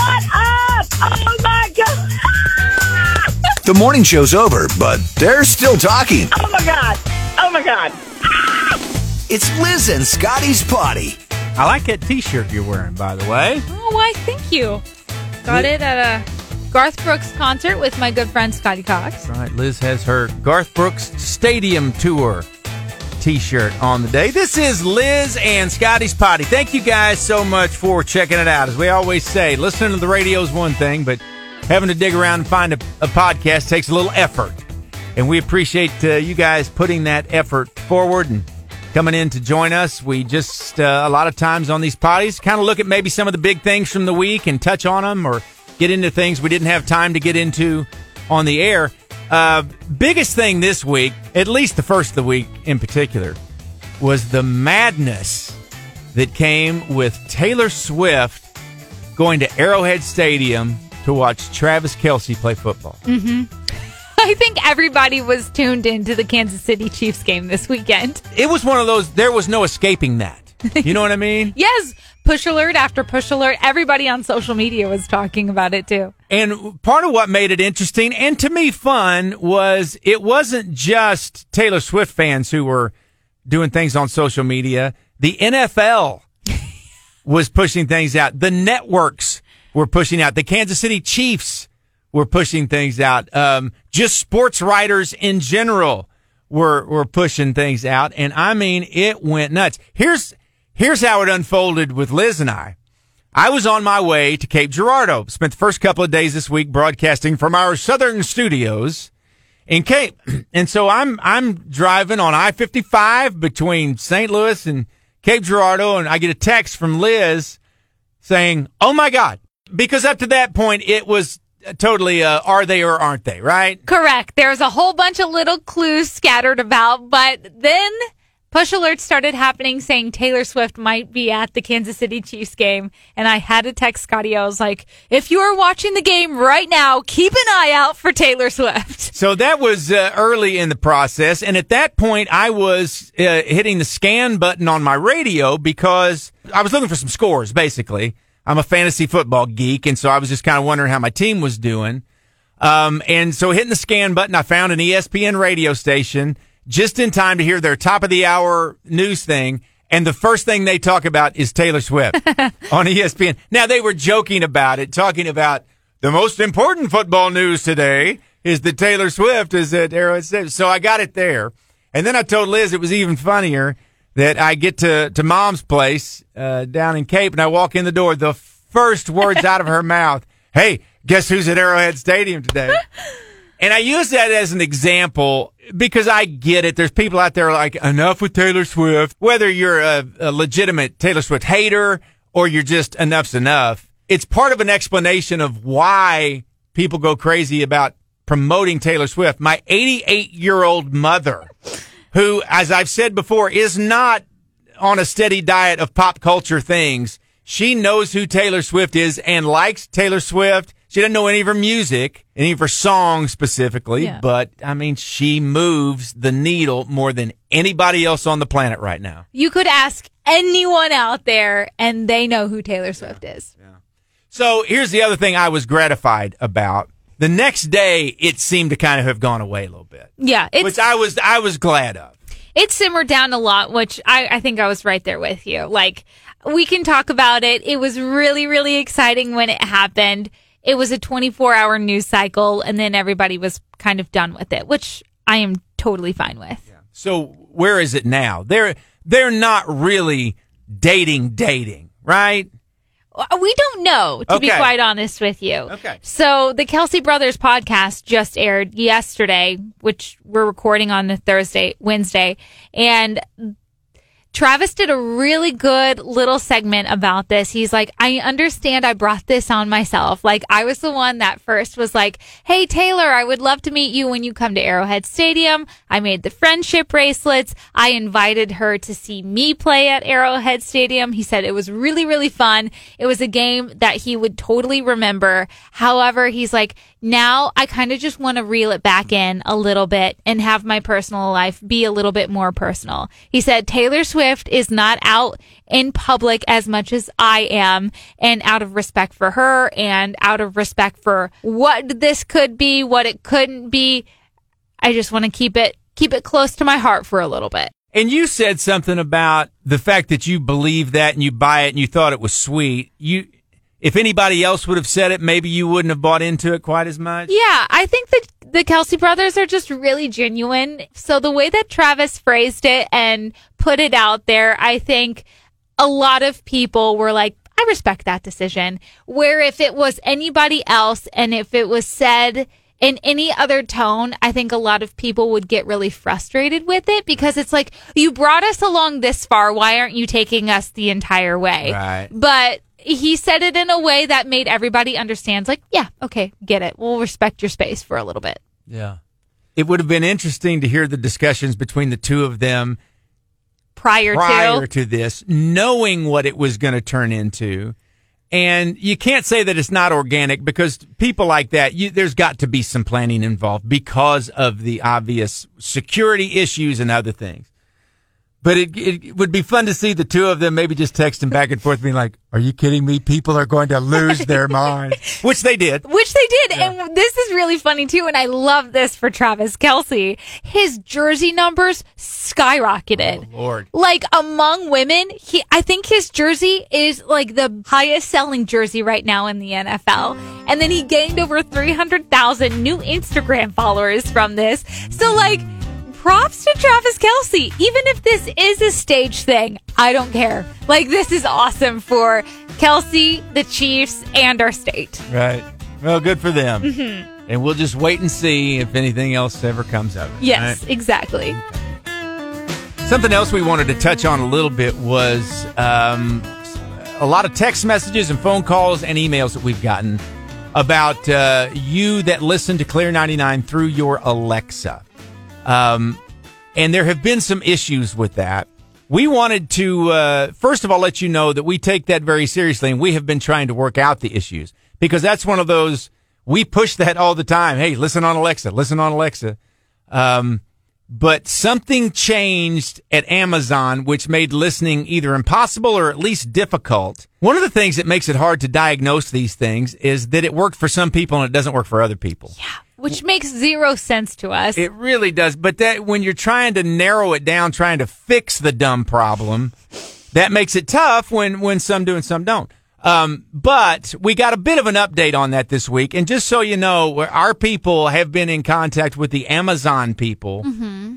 Shut up! Oh my god! The morning show's over, but they're still talking. Oh my god! Oh my god! It's Liz and Scotty's Poddy. I like that T-shirt you're wearing, by the way. Oh, why? Thank you. Got it at a Garth Brooks concert with my good friend Scotty Cox. Right, Liz has her Garth Brooks Stadium Tour T-shirt on the day. This is Liz and Scotty's Poddy. Thank you guys so much for checking it out. As we always say, listening to the radio is one thing, but having to dig around and find a, a podcast takes a little effort. And we appreciate uh, you guys putting that effort forward and coming in to join us. We just, uh, a lot of times on these poddies, kind of look at maybe some of the big things from the week and touch on them or get into things we didn't have time to get into on the air. Uh, biggest thing this week, at least the first of the week in particular, was the madness that came with Taylor Swift going to Arrowhead Stadium to watch Travis Kelce play football. I think everybody was tuned into the Kansas City Chiefs game this weekend. It was one of those, there was no escaping that. You know what I mean? Yes, push alert after push alert. Everybody on social media was talking about it too. And part of what made it interesting and to me fun was it wasn't just Taylor Swift fans who were doing things on social media. The NFL was pushing things out. The networks were pushing out. The Kansas City Chiefs were pushing things out. Um, just sports writers in general were were pushing things out. And I mean, it went nuts. Here's here's how it unfolded with Liz and I. I was on my way to Cape Girardeau. Spent the first couple of days this week broadcasting from our southern studios in Cape. And so I'm I'm driving on I-55 between St. Louis and Cape Girardeau and I get a text from Liz saying, "Oh my god." Because up to that point it was totally uh, are they or aren't they, right? Correct. There's a whole bunch of little clues scattered about, but then push alerts started happening saying Taylor Swift might be at the Kansas City Chiefs game. And I had to text Scotty. I was like, if you are watching the game right now, keep an eye out for Taylor Swift. So that was uh, early in the process. And at that point, I was uh, hitting the scan button on my radio because I was looking for some scores, basically. I'm a fantasy football geek. And so I was just kind of wondering how my team was doing. Um, and so hitting the scan button, I found an ESPN radio station just in time to hear their top of the hour news thing. And the first thing they talk about is Taylor Swift on ESPN. Now they were joking about it, talking about the most important football news today is that Taylor Swift is at Arrowhead Stadium. So I got it there. And then I told Liz it was even funnier that I get to, to mom's place, uh, down in Cape and I walk in the door. The first words out of her mouth, Hey, guess who's at Arrowhead Stadium today? And I use that as an example because I get it. There's people out there like, enough with Taylor Swift. Whether you're a, a legitimate Taylor Swift hater or you're just enough's enough, it's part of an explanation of why people go crazy about promoting Taylor Swift. My 88 year old mother, who, as I've said before, is not on a steady diet of pop culture things. She knows who Taylor Swift is and likes Taylor Swift. She doesn't know any of her music, any of her songs specifically, Yeah. but I mean, she moves the needle more than anybody else on the planet right now. You could ask anyone out there and they know who Taylor Swift is. Yeah. So here's the other thing I was gratified about. The next day, it seemed to kind of have gone away a little bit, Yeah, it's which I was I was glad of. it simmered down a lot, which I, I think I was right there with you. Like, we can talk about it. It was really, really exciting when it happened. It was a 24 hour news cycle, and then everybody was kind of done with it, which I am totally fine with. So where is it now? They're they're not really dating dating, right? Uh, we don't know, to be quite honest with you. Okay. So the Kelce Brothers podcast just aired yesterday, which we're recording on the Thursday, Wednesday, and Travis did a really good little segment about this. He's like, I understand I brought this on myself. Like, I was the one that first was like, Hey, Taylor, I would love to meet you when you come to Arrowhead Stadium. I made the friendship bracelets. I invited her to see me play at Arrowhead Stadium. He said it was really, really fun. It was a game that he would totally remember. However, he's like, now I kind of just want to reel it back in a little bit and have my personal life be a little bit more personal. He said Taylor Swift Swift is not out in public as much as I am, and out of respect for her and out of respect for what this could be, what it couldn't be, I just want to keep it keep it close to my heart for a little bit. And you said something about the fact that you believe that and you buy it and you thought it was sweet. You, if anybody else would have said it, maybe you wouldn't have bought into it quite as much. Yeah, I think that the Kelce brothers are just really genuine. So the way that Travis phrased it and put it out there, I think a lot of people were like, I respect that decision. Where if it was anybody else and if it was said in any other tone, I think a lot of people would get really frustrated with it because it's like, you brought us along this far. Why aren't you taking us the entire way? Right. But he said it in a way that made everybody understand, like, yeah, okay, get it. We'll respect your space for a little bit. Yeah. It would have been interesting to hear the discussions between the two of them Prior, prior to, to this, knowing what it was going to turn into. And you can't say that it's not organic because people like that, you, there's got to be some planning involved because of the obvious security issues and other things. But it, it would be fun to see the two of them maybe just texting back and forth, being like, "Are you kidding me? People are going to lose their minds," which they did. which they did. And this is really funny too. And I love this for Travis Kelce. His jersey numbers skyrocketed. Oh, Lord. Like among women, he, I think his jersey is like the highest selling jersey right now in the NFL. And then he gained over 300,000 new Instagram followers from this. So like, props to Travis Kelce. Even if this is a stage thing, I don't care. Like, this is awesome for Kelce, the Chiefs, and our state. Right. Well, good for them. Mm-hmm. And we'll just wait and see if anything else ever comes of it. Yes, right? exactly. Something else we wanted to touch on a little bit was um, a lot of text messages and phone calls and emails that we've gotten about uh, you that listen to Clear 99 through your Alexa. Um, and there have been some issues with that. We wanted to, uh, first of all, let you know that we take that very seriously and we have been trying to work out the issues because that's one of those, we push that all the time. Hey, listen on Alexa, listen on Alexa. Um, but something changed at Amazon, which made listening either impossible or at least difficult. One of the things that makes it hard to diagnose these things is that it worked for some people and it doesn't work for other people. Yeah. Which makes zero sense to us. It really does. But that when you're trying to narrow it down, trying to fix the dumb problem, that makes it tough when, when some do and some don't. Um, but we got a bit of an update on that this week. And just so you know, our people have been in contact with the Amazon people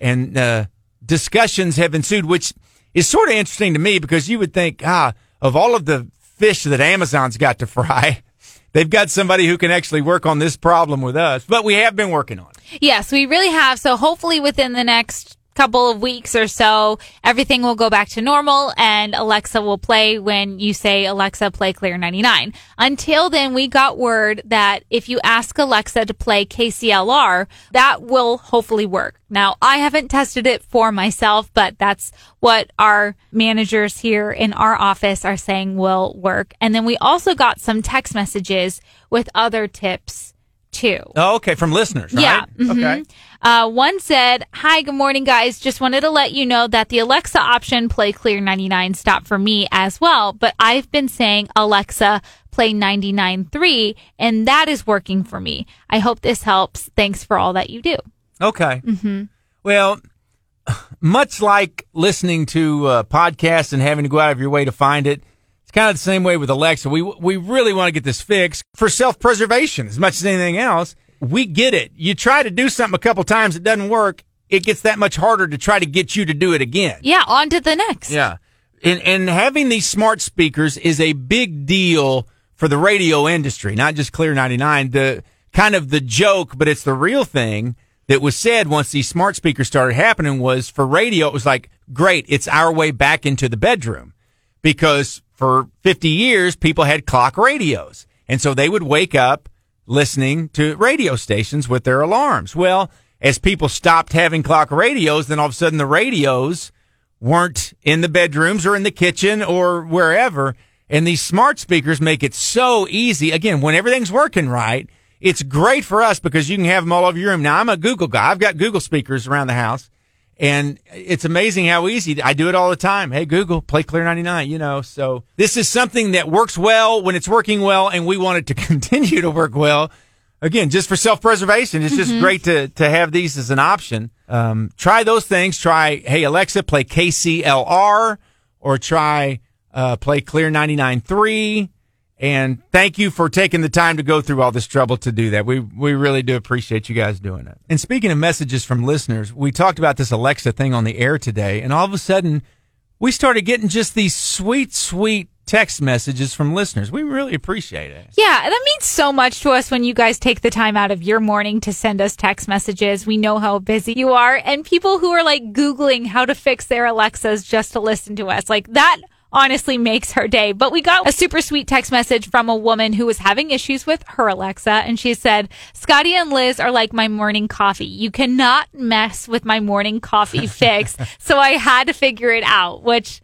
and, uh, discussions have ensued, which is sort of interesting to me because you would think, ah, of all of the fish that Amazon's got to fry, they've got somebody who can actually work on this problem with us. But we have been working on it. yes, we really have. So hopefully within the next couple of weeks or so, everything will go back to normal and Alexa will play when you say, Alexa, play Clear 99. Until then, we got word that if you ask Alexa to play KCLR, that will hopefully work. Now, I haven't tested it for myself, but that's what our managers here in our office are saying will work. And then we also got some text messages with other tips too. Oh, okay. From listeners, right? Yeah. mhm. Okay. Uh, one said, Hi, good morning, guys. Just wanted to let you know that the Alexa option play clear 99 stopped for me as well, but I've been saying Alexa play 99.3 and that is working for me. I hope this helps. Thanks for all that you do. Okay. Mm-hmm. Well, much like listening to uh, podcasts and having to go out of your way to find it, it's kind of the same way with Alexa. We we really want to get this fixed for self preservation as much as anything else. We get it. You try to do something a couple times, it doesn't work. It gets that much harder to try to get you to do it again. Yeah, on to the next. Yeah. And, and having these smart speakers is a big deal for the radio industry, not just Clear 99. The kind of the joke, but it's the real thing that was said once these smart speakers started happening was for radio, it was like, great, it's our way back into the bedroom because for 50 years, people had clock radios. And so they would wake up listening to radio stations with their alarms. Well, as people stopped having clock radios, then all of a sudden the radios weren't in the bedrooms or in the kitchen or wherever. And these smart speakers make it so easy. Again, when everything's working right, it's great for us because you can have them all over your room. Now I'm a Google guy. I've got Google speakers around the house And it's amazing how easy I do it all the time. Hey, Google, play Clear 99, you know. So this is something that works well when it's working well, and we want it to continue to work well. Again, just for self preservation, it's just great to, to have these as an option. Um, try those things. Try, hey, Alexa, play KCLR, or try uh, play Clear 99.3. And thank you for taking the time to go through all this trouble to do that. We we really do appreciate you guys doing it. And speaking of messages from listeners, we talked about this Alexa thing on the air today, and all of a sudden we started getting just these sweet, sweet text messages from listeners. We really appreciate it. Yeah, that means so much to us when you guys take the time out of your morning to send us text messages. We know how busy you are, and people who are like Googling how to fix their Alexas just to listen to us. Like that honestly makes her day. But we got a super sweet text message from a woman who was having issues with her Alexa. And she said, Scotty and Liz are like my morning coffee. You cannot mess with my morning coffee fix. so I had to figure it out, which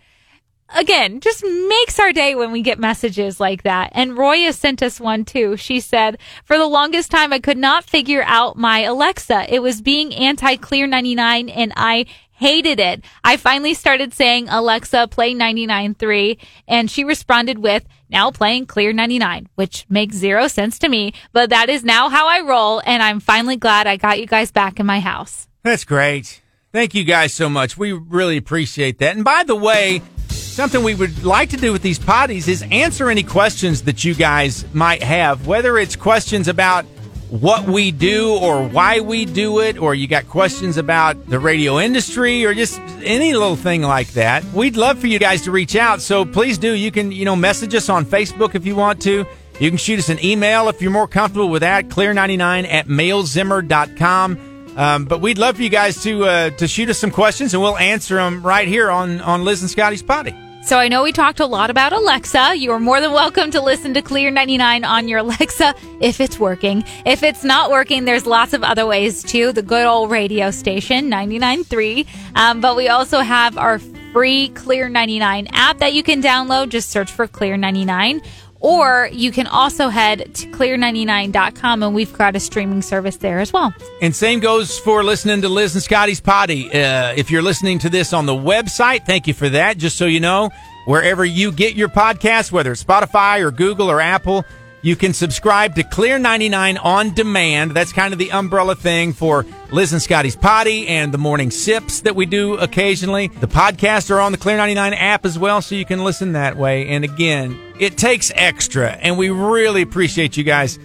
again, just makes our day when we get messages like that. And Roya sent us one too. She said, for the longest time, I could not figure out my Alexa. It was being anti Clear 99 and I hated it. I finally started saying, Alexa, play 99.3 and she responded with, now playing Clear 99, which makes zero sense to me, but that is now how I roll. And I'm finally glad I got you guys back in my house. That's great. Thank you guys so much. We really appreciate that. And by the way, something we would like to do with these poddies is answer any questions that you guys might have, whether it's questions about what we do or why we do it, or you got questions about the radio industry or just any little thing like that. We'd love for you guys to reach out. So please do. You can, you know, message us on Facebook if you want to. You can shoot us an email if you're more comfortable with that, clear99 at mailzimmer.com. Um, but we'd love for you guys to uh, to shoot us some questions, and we'll answer them right here on on Liz and Scotty's Poddy. So I know we talked a lot about Alexa. You are more than welcome to listen to Clear 99 on your Alexa if it's working. If it's not working, there's lots of other ways too. The good old radio station 99.3. Um, but we also have our free Clear 99 app that you can download. Just search for Clear 99. Or you can also head to clear99.com and we've got a streaming service there as well. And same goes for listening to Liz and Scotty's Poddy. Uh, if you're listening to this on the website, thank you for that. Just so you know, wherever you get your podcast, whether it's Spotify or Google or Apple, you can subscribe to Clear 99 on demand. That's kind of the umbrella thing for Liz and Scotty's Poddy and the morning sips that we do occasionally. The podcasts are on the Clear 99 app as well, so you can listen that way. And again, it takes extra, and we really appreciate you guys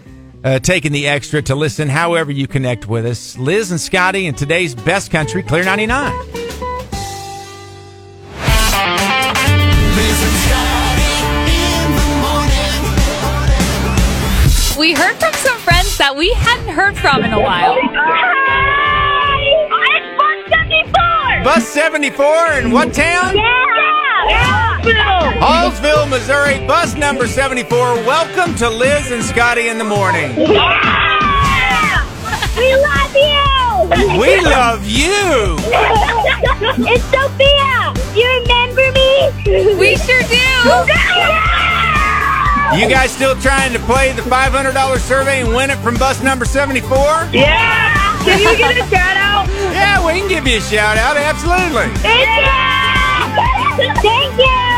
uh, taking the extra to listen however you connect with us. Liz and Scotty in today's best country, Clear 99. Liz and Scotty in the morning. We heard from some friends that we hadn't heard from in a while. Hi! It's Bus 74! Bus 74 in what town? Yeah! Yeah! Hallsville, Missouri, bus number 74. Welcome to Liz and Scotty in the morning. Yeah! We love you! We love you. it's Sophia! You remember me? We sure do. You guys still trying to play the $500 survey and win it from bus number 74? Yeah! Can you get a shout out? Yeah, we can give you a shout out. Absolutely. Thank you! Thank you!